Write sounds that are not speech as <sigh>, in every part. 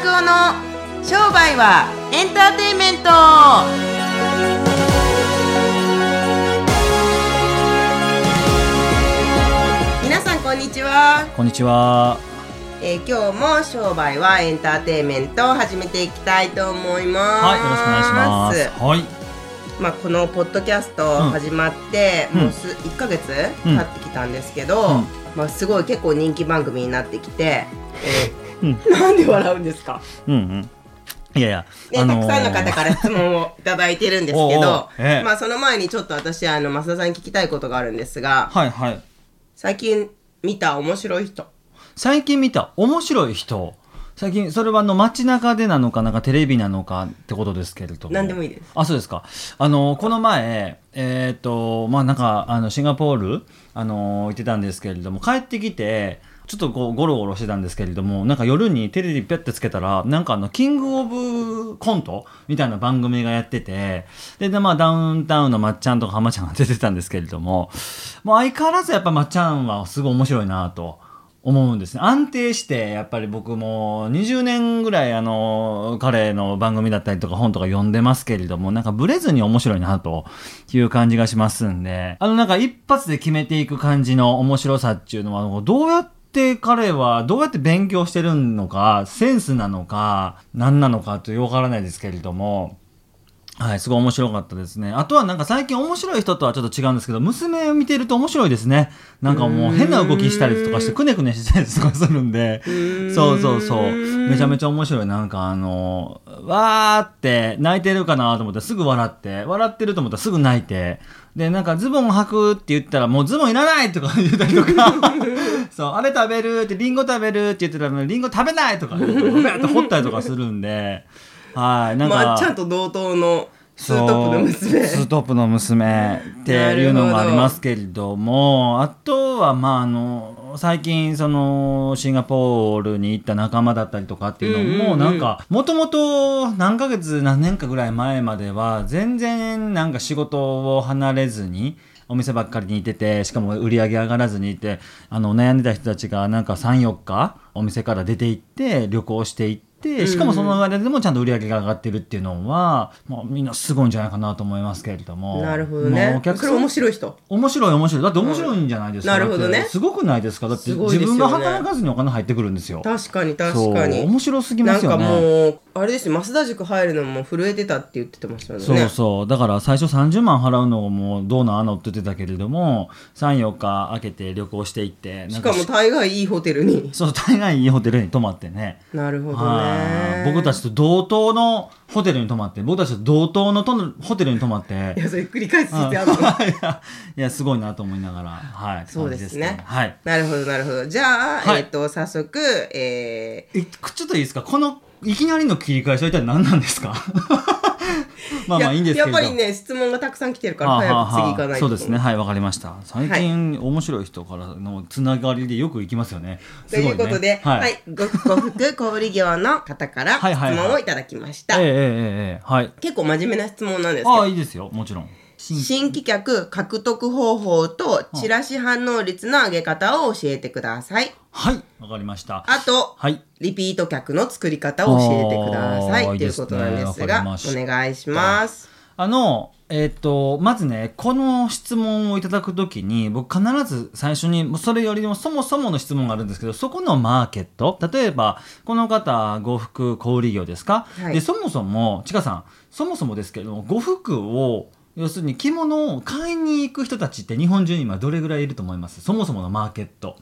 拓夫の商売はエンターテインメント。皆さんこんにちは、こんにちは。えー今日も商売はエンターテインメントを始めていきたいと思います。はい、よろしくお願いします。はい。まあ、このポッドキャスト始まって、うん。もうす1ヶ月うん。経ってきたんですけど、うん。まあ、すごい結構人気番組になってきて、えーうんなんで笑うんですか、うんうん。いやいや、ねたくさんの方から質問をいただいてるんですけど、ええまあ、その前にちょっと私あの増田さんに聞きたいことがあるんですがはいはい。最近見た面白い人最近見た面白い人？最近、それはあの街中でなのか、なんかテレビなのかってことですけれども。何でもいいですあ、そうですか。あの、この前、えっ、と、まあなんか、あの、シンガポール、あの、言ってたんですけれども、帰ってきて、ちょっとこうゴロゴロしてたんですけれども、なんか夜にテレビピャってつけたら、なんかあの、キングオブコントみたいな番組がやってて、で、でまあダウンタウンのまっちゃんとか浜ちゃんが出てたんですけれども、もう相変わらずやっぱまっちゃんはすごい面白いなと。思うんですね。安定して、やっぱり僕も20年ぐらいあの、彼の番組だったりとか本とか読んでますけれども、なんかブレずに面白いなという感じがしますんで、あのなんか一発で決めていく感じの面白さっていうのは、どうやって彼はどうやって勉強してるのか、センスなのか、何なのかとよくわからないですけれども、はい、すごい面白かったですね。あとはなんか最近面白い人とはちょっと違うんですけど、娘を見てると面白いですね。なんかもう変な動きしたりとかして、くねくねしたりとかするんで、そうそうそう。めちゃめちゃ面白い。なんかあの、わーって泣いてるかなと思ったらすぐ笑って、笑ってると思ったらすぐ泣いて、で、なんかズボン履くって言ったらもうズボンいらないとか言ったりとか、<laughs> そう、あれ食べるって、リンゴ食べるって言ってたら、リンゴ食べないとか言って、ブーって掘ったりとかするんで、はい、なんか。まあちゃんと同等のツートップの娘ツートップの娘っていうのがありますけれどもあとはまああの最近そのシンガポールに行った仲間だったりとかっていうのも、なんかもともと何ヶ月何年かぐらい前までは全然なんか仕事を離れずにお店ばっかりにいててしかも売り上げ上がらずにいてあの悩んでた人たちがなんか34日お店から出て行って旅行していってしかもその間でもちゃんと売り上げが上がってるっていうのは、まあ、みんなすごいんじゃないかなと思いますけれども。なるほどまあねお客さんそれ面白い人。面白い面白い。だって面白いんじゃないですか、うん。なるほどね。すごくないですか。だって自分が働かずにお金入ってくるんですよ。確かに確かに。面白すぎますよね。なんかもうあれですよ。増田塾入るのも震えてたって言ってましたよね。そうそう。だから最初30万払うのもどうなのって言ってたけれども34日空けて旅行していってしかも大概いいホテルに。そう大概いいホテルに泊まってね。なるほどはい。ね僕たちと同等のホテルに泊まって僕たちと同等のとホテルに泊まって。いやそれ繰り返す必要あるの？<laughs> いやすごいなと思いながら。はい。そうですね。感じはい。なるほどなるほど。じゃあ、はい。えっ、と早速ええちょっといいですか？このいきなりの切り返しは一体何なんですか？<laughs> まあー、まあいいんですけれど。やっぱりね質問がたくさん来てるからはあ早く次行かないと。そうですね。はいわかりました。最近、面白い人からのつながりでよく行きますよね。ということで、すごねはい、ご呉服小売業の方から質はいはいはい。問をいただきました。ええええええはい。結構真面目な質問なんですけど、ああいいですよ。もちろん新規。客獲得方法とチラシ反応率の上げ方を教えてください。はい。わかりました。あと、はい。リピート客の作り方を教えてください。ということなんですいいですねが、お願いします。あの、えっ、と、まずね、この質問をいただくときに、僕必ず最初に、それよりもそもそもの質問があるんですけど、そこのマーケット、例えば、この方、呉服小売業ですか、はい。で、そもそも、ちかさん、そもそもですけども、呉服を、要するに着物を買いに行く人たちって日本中に今どれぐらいいると思います？そもそものマーケット。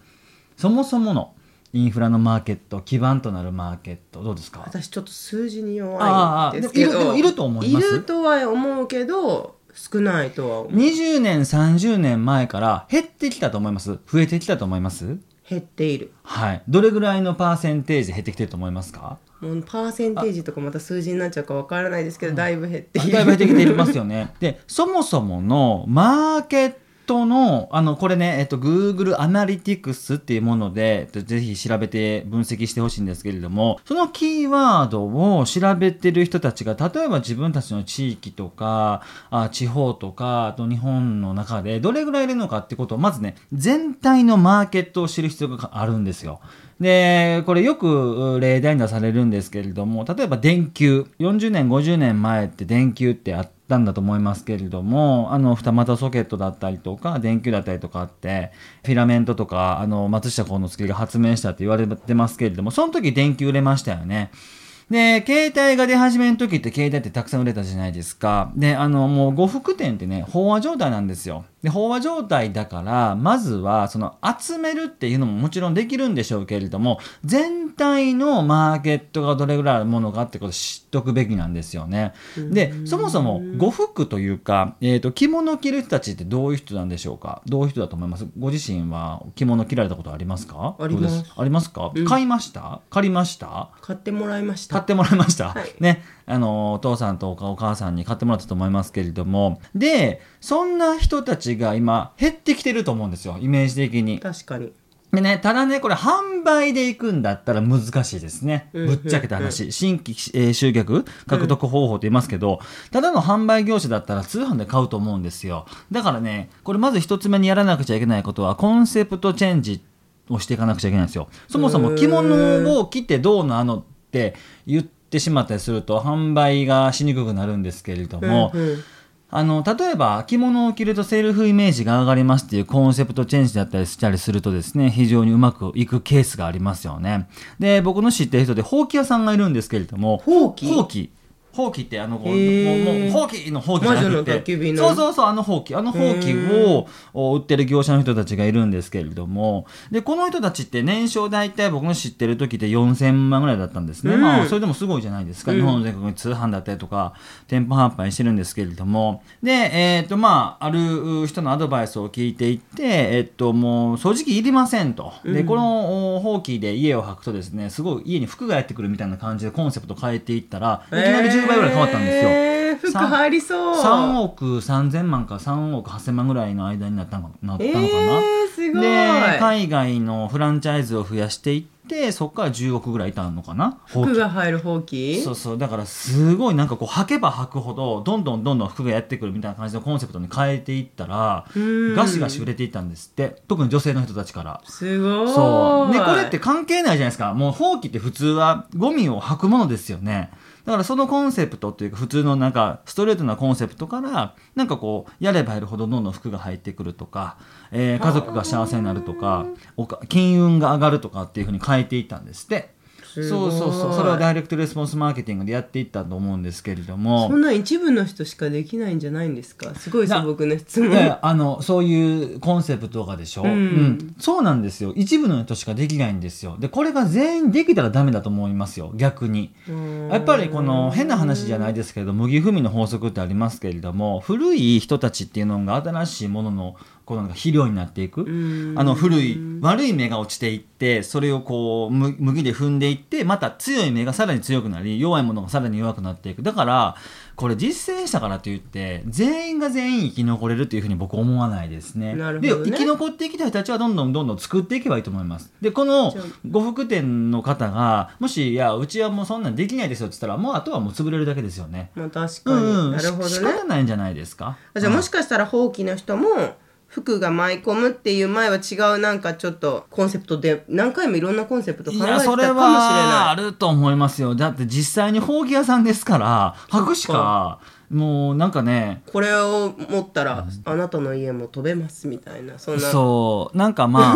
そもそものインフラのマーケット、基盤となるマーケット、どうですか？私ちょっと数字に弱いんですけど、いると思います？いるとは思うけど、少ないとは思う。20年30年前から減ってきたと思います増えてきたと思います減っている。はいどれぐらいのパーセンテージで減ってきてると思いますか？もうパーセンテージとかまた数字になっちゃうかわからないですけど、だいぶ減っている。だいぶ減ってきていますよねでそもそものマーケットの、あの、これね、えっと、Google Analytics っていうもので、ぜひ調べて分析してほしいんですけれども、そのキーワードを調べてる人たちが、例えば自分たちの地域とか、あ地方とか、あと日本の中でどれぐらいいるのかってことを、まずね、全体のマーケットを知る必要があるんですよ。でこれよく例題に出されるんですけれども例えば電球40年50年前って電球ってあったんだと思いますけれどもあの二股ソケットだったりとか電球だったりとかあってフィラメントとかあの松下幸之助が発明したって言われてますけれどもその時電球売れましたよね。で、携帯が出始めの時って携帯ってたくさん売れたじゃないですか。で、あの、もう呉服店ってね、飽和状態なんですよ。で、飽和状態だから、まずは、その、集めるっていうのももちろんできるんでしょうけれども、全体のマーケットがどれぐらいあるものかってことを知っとくべきなんですよね。で、そもそも、呉服というか、えっ、ー、と、着物を着る人たちってどういう人なんでしょうか？どういう人だと思います？ご自身は着物着られたことありますか？あります。ありますか、うん、買いました？借りました？買ってもらいました。買ってもらいました？はい、ね。あの、お父さんとお母さんに買ってもらったと思いますけれども。で、そんな人たちが今、減ってきてると思うんですよ。イメージ的に。確かに。でね、ただね、これ販売で行くんだったら難しいですね。ぶっちゃけた話。新規、えー、集客獲得方法って言いますけど、ただの販売業者だったら通販で買うと思うんですよ。だからね、これまず一つ目にやらなくちゃいけないことは、コンセプトチェンジをしていかなくちゃいけないんですよ。そもそも着物を着てどうなのって言ってしまったりすると販売がしにくくなるんですけれども、うんうん、あの例えば着物を着るとセルフイメージが上がりますっていうコンセプトチェンジだったりしたりするとですね非常にうまくいくケースがありますよね。で僕の知ってる人でほうき屋さんがいるんですけれどもほうきほうきってあのもうほうきのほうきじゃなくて。そうそうそうあのほうきあのほうきを売ってる業者の人たちがいるんですけれども。でこの人たちって年商大体僕の知ってる時で4000万ぐらいだったんですね、まあそれでもすごいじゃないですか、日本全国に通販だったりとか店舗販売してるんですけれども。でえっ、ー、とまあある人のアドバイスを聞いていってえっ、ー、ともう正直いりませんと。でこのほうきで家を履くとですねすごい家に服がやってくるみたいな感じでコンセプト変えていったらいきなり10倍ぐらい変わったんですよ。えー、服入りそう。3億3000万か3億8000万ぐらいの間になったのなったのかな、えー、すごい。で海外のフランチャイズを増やしていってそこから10億ぐらいいたのかな。服が入るほうき？そうそう。だからすごいなんかこう履けば履くほどどんどんどんどん服がやってくるみたいな感じのコンセプトに変えていったらガシガシ売れていったんですって。特に女性の人たちから。すごい。そう。でこれって関係ないじゃないですか。もうほうきって普通はゴミを履くものですよね。だからそのコンセプトっていうか普通のなんかストレートなコンセプトからなんかこうやればやるほどどんどん服が入ってくるとか、えー、家族が幸せになるとか金運が上がるとかっていうふうに変えていったんですって。そうそうそう。それはダイレクトレスポンスマーケティングでやっていったと思うんですけれども。そんな一部の人しかできないんじゃないんですか？すごい素朴な質問。あのそういうコンセプトがでしょ、うん、うん、そうなんですよ。一部の人しかできないんですよ。でこれが全員できたらダメだと思いますよ。逆に。やっぱりこの変な話じゃないですけれど麦踏みの法則ってありますけれども古い人たちっていうのが新しいもののこうなんか肥料になっていくあの古い悪い芽が落ちていってそれをこう麦で踏んでいってまた強い芽がさらに強くなり弱いものがさらに弱くなっていくだからこれ実践したからといって全員が全員生き残れるというふうに僕思わないですね。ねで生き残ってきた人たちはどんどんどんどん作っていけばいいと思います。でこの呉服店の方がもしいやうちはもうそんなんできないですよって言ったらもうあとはもう潰れるだけですよね。まあ確かに、うん、なるほどね。仕方ないんじゃないですか？じゃあもしかしたら放棄の人も服が舞い込むっていう前は違うなんかちょっとコンセプトで何回もいろんなコンセプト考えてたかもしれない。いや、それはあると思いますよ。だって実際にほうき屋さんですから、履くしかもうなんかねこれを持ったらあなたの家も飛べますみたいなそんな。そう。なんかま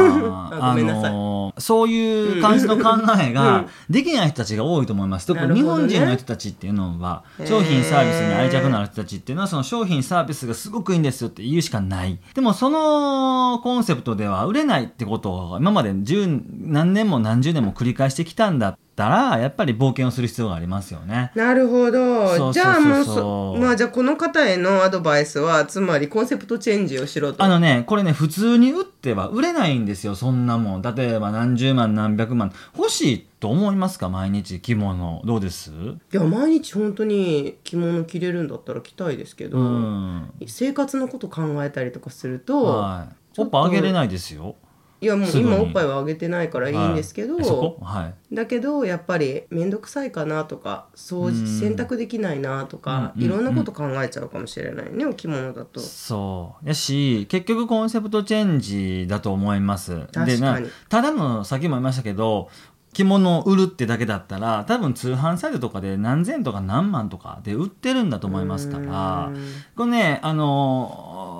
あ <laughs> あのそういう感じの考えができない人たちが多いと思います、特に日本人の人たちっていうのは、商品サービスに愛着のある人たちっていうのはその商品サービスがすごくいいんですよって言うしかない。でもそのコンセプトでは売れないってことを今まで十何年も何十年も繰り返してきたんだ。ったらやっぱり冒険をする必要がありますよね。なるほど。じゃあもうそまあじゃあこの方へのアドバイスはつまりコンセプトチェンジをしろと。あのねこれね普通に売っては売れないんですよそんなもん。例えば何十万何百万欲しいと思いますか？毎日着物どうです？いや毎日本当に着物着れるんだったら着たいですけど、うん、生活のこと考えたりとかすると、はい、おっぱあげれないですよ。いやもう今おっぱいはあげてないからいいんですけど、はい。だけどやっぱり面倒くさいかなとか掃除洗濯できないなとか、うんいろんなこと考えちゃうかもしれないねお着物だと。そう。やし結局コンセプトチェンジだと思います。かに。でなただのさっきも言いましたけど着物を売るってだけだったら多分通販サイトとかで何千とか何万とかで売ってるんだと思いますから。うん。これねあの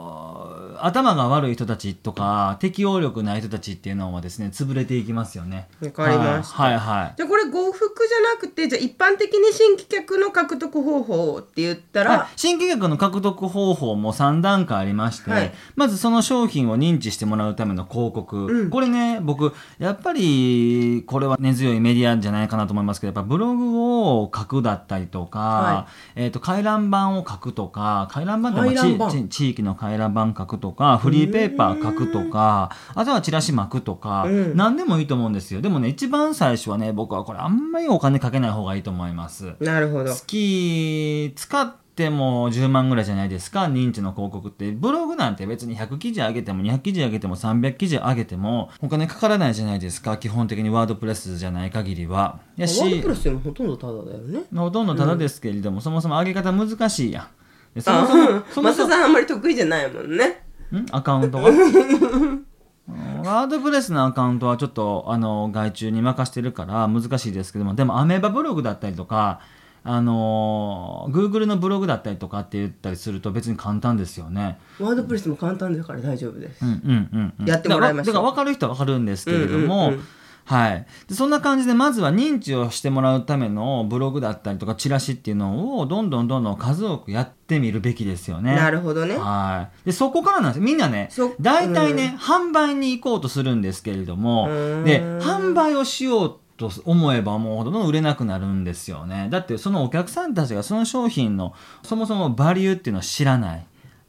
頭が悪い人たちとか適応力ない人たちっていうのはですね潰れていきますよね。わかりました。はいはいはい。じゃあこれ呉服じゃなくてじゃあ一般的に新規客の獲得方法って言ったら、はい、新規客の獲得方法も3段階ありまして、はい。まずその商品を認知してもらうための広告、うん。これね僕やっぱりこれは根強いメディアじゃないかなと思いますけどやっぱブログを書くだったりとか、はえー、と回覧板を書くとか回覧板って地地域の回覧板書くとかフリーペーパー書くとかあとはチラシ巻くとか、うん。何でもいいと思うんですよ。でもね一番最初はね僕はこれあんまりお金かけない方がいいと思います。なるほど。月使っても10万ぐらいじゃないですか認知の広告って。ブログなんて別に100記事上げても200記事上げても300記事上げてもお金かからないじゃないですか。基本的にワードプレスじゃない限りは。やワードしプレスでもほとんどタダだよね。ほとんどただですけれども、そもそも上げ方難しいやん。でそあもそもそも増そも田さんあんまり得意じゃないもんね。ん？アカウントが？うん。ワードプレスのアカウントはちょっとあの外注に任してるから難しいですけどもでもアメーバブログだったりとかあの Google のブログだったりとかって言ったりすると別に簡単ですよね。ワードプレスも簡単だから大丈夫です。うんうんうんうん、やってもらいましょう。だからだから分かる人は分かるんですけれども、うんうんうんはい、でそんな感じでまずは認知をしてもらうためのブログだったりとかチラシっていうのをどんどんどんどん数多くやってみるべきですよね。なるほどね。はい。で、そこからなんです。みんなねそ、大体ね、販売に行こうとするんですけれどもで、販売をしようと思えばもうほど売れなくなるんですよね。だってそのお客さんたちがその商品のそもそもバリューっていうのを知らないっ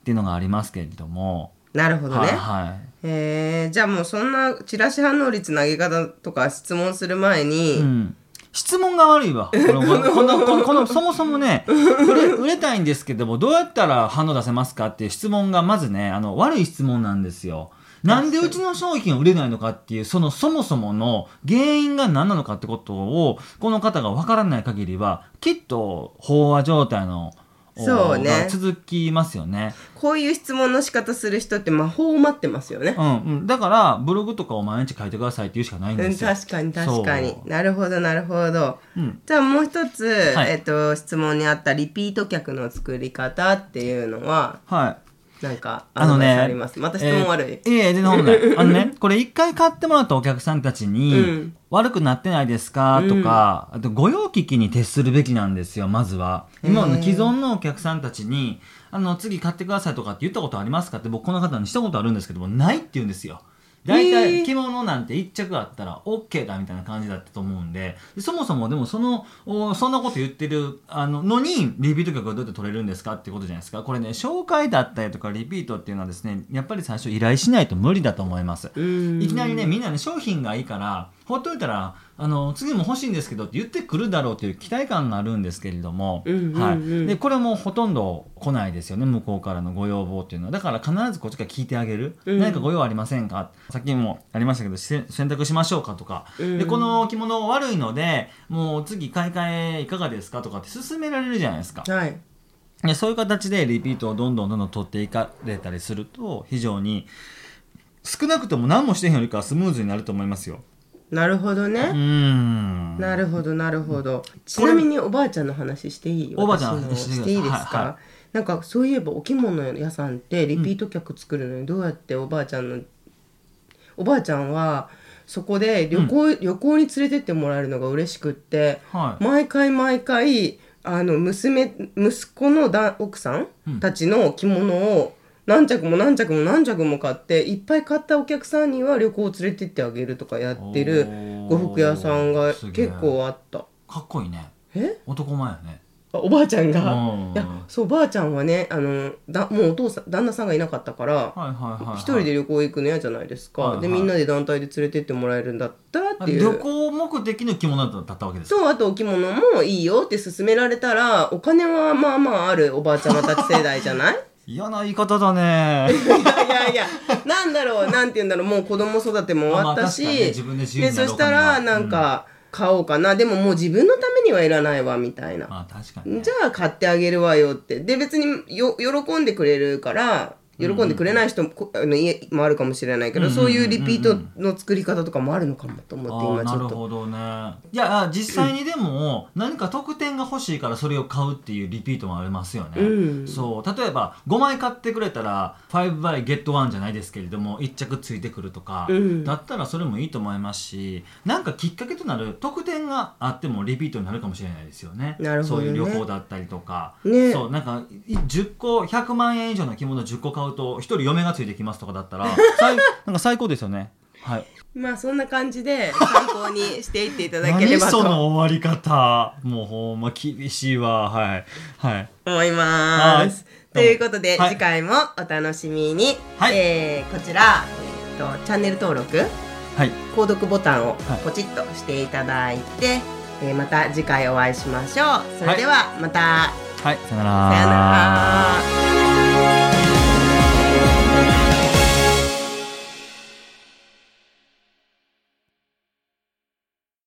ていうのがありますけれども、なるほどね。はいはい。へえじゃあもうそんなチラシ反応率投げ方とか質問する前に、うん。質問が悪いわ。この、この、<laughs> この、このそもそもね、売れ、売れたいんですけども、どうやったら反応出せますかっていう質問がまずね、あの、悪い質問なんですよ。なんでうちの商品は売れないのかっていう、そのそもそもの原因が何なのかってことを、この方がわからない限りは、きっと飽和状態の、そうねが続きますよね。こういう質問の仕方する人って魔法を待ってますよね。うん、うん。だから、ブログとかを毎日書いてくださいって言うしかないんうん、ですよ。確かに確かになるほどなるほど、うんじゃあもう一つ、はいえっと質問にあったリピート客の作り方っていうのははい。なんかあのね、ます？また質問悪い、えーいえいえ、全然本来。あのね、これ一回買ってもらったお客さんたちに、うん悪くなってないですか？とか、あと、御用聞きに徹するべきなんですよ、まずは。今の既存のお客さんたちに、あの、次買ってくださいとかって言ったことありますか？って僕この方にしたことあるんですけども、ないって言うんですよ。大へ体ー。着物なんて一着あったら OK だみたいな感じだったと思うんででそもそもでもそのおそんなこと言ってるあののにリピート客がどうやって取れるんですかってことじゃないですか。これね紹介だったりとかリピートっていうのはですねやっぱり最初依頼しないと無理だと思います。うん。いきなりねみんなね商品がいいからほっといたらあの次も欲しいんですけどって言ってくるだろうという期待感があるんですけれども、うんうんうんはい、でこれもほとんど来ないですよね。向こうからのご要望っていうのは。だから必ずこっちから聞いてあげる、うん。何かご用ありませんか？さっきもありましたけどせ選択しましょうかとか、うん。でこの着物悪いのでもう次買い替えいかがですかとかって勧められるじゃないですか。はい。でそういう形でリピートをどんどんどんどん取っていかれたりすると非常に少なくとも何もしてへんよりかはスムーズになると思いますよ。なるほどね、ん。なるほどなるほど。ちなみにおばあちゃんの話していい？おばあちゃんの話していいいですか、はいはなんかそういえばお着物屋さんってリピート客作るのにどうやっておばあちゃんのおばあちゃんはそこで旅行、旅行に連れてってもらえるのが嬉しくって、はい。毎回毎回あの娘息子のだ奥さん。たちの着物を何着も何着も何着も買っていっぱい買ったお客さんには旅行を連れてってあげるとかやってる呉服屋さんが結構あった。かっこいいね。え？男前やね。あおばあちゃんが？うん。いやそうおばあちゃんはねあのだもうお父さん旦那さんがいなかったから。一人で旅行行くの嫌じゃないですか、はいはい。でみんなで団体で連れてってもらえるんだったらってい旅う行目的の着物だったわけですか？そうあとお着物もいいよって勧められたらお金はまあまああるおばあちゃまたち世代じゃない？嫌な言い方だね。いやいやいやなんだろうなんて言うんだろうもう子供育ても終わったし、まあ分でそしたらなんか買おうかな、でももう自分のためにはいらないわみたいな、まあ確かに、ね。じ、ゃあ買ってあげるわよって。で別によ喜んでくれるから喜んでくれない人も、こあの家もあるかもしれないけど、そういうリピートの作り方とかもあるのかもと思って今ちょっと。るほどね。いやあ実際にでも何か特典が欲しいからそれを買うっていうリピートもありますよね、うん。そう。例えば5枚買ってくれたら5 by get 1じゃないですけれども1着ついてくるとか、うん。だったらそれもいいと思いますしなんかきっかけとなる特典があってもリピートになるかもしれないですよね。なるほどね。そういう旅行だったりとか、ね。そうなんかい10個100万円以上の着物10個買うと1人嫁がついてきますとかだったら <laughs> 最なんか最高ですよね。はい。まあそんな感じで参考にしていっていただけれ何そばとの終わり方。もうほんま厳しいわ。はい。はい。思います。とはい。いうことで、はい。次回もお楽しみに、はい。えーこちら、えーとチャンネル登録はい。購読ボタンをはい。ポチッとしていただいて、えーまた次回お会いしましょう。それではまた、はい。さよなさよなら。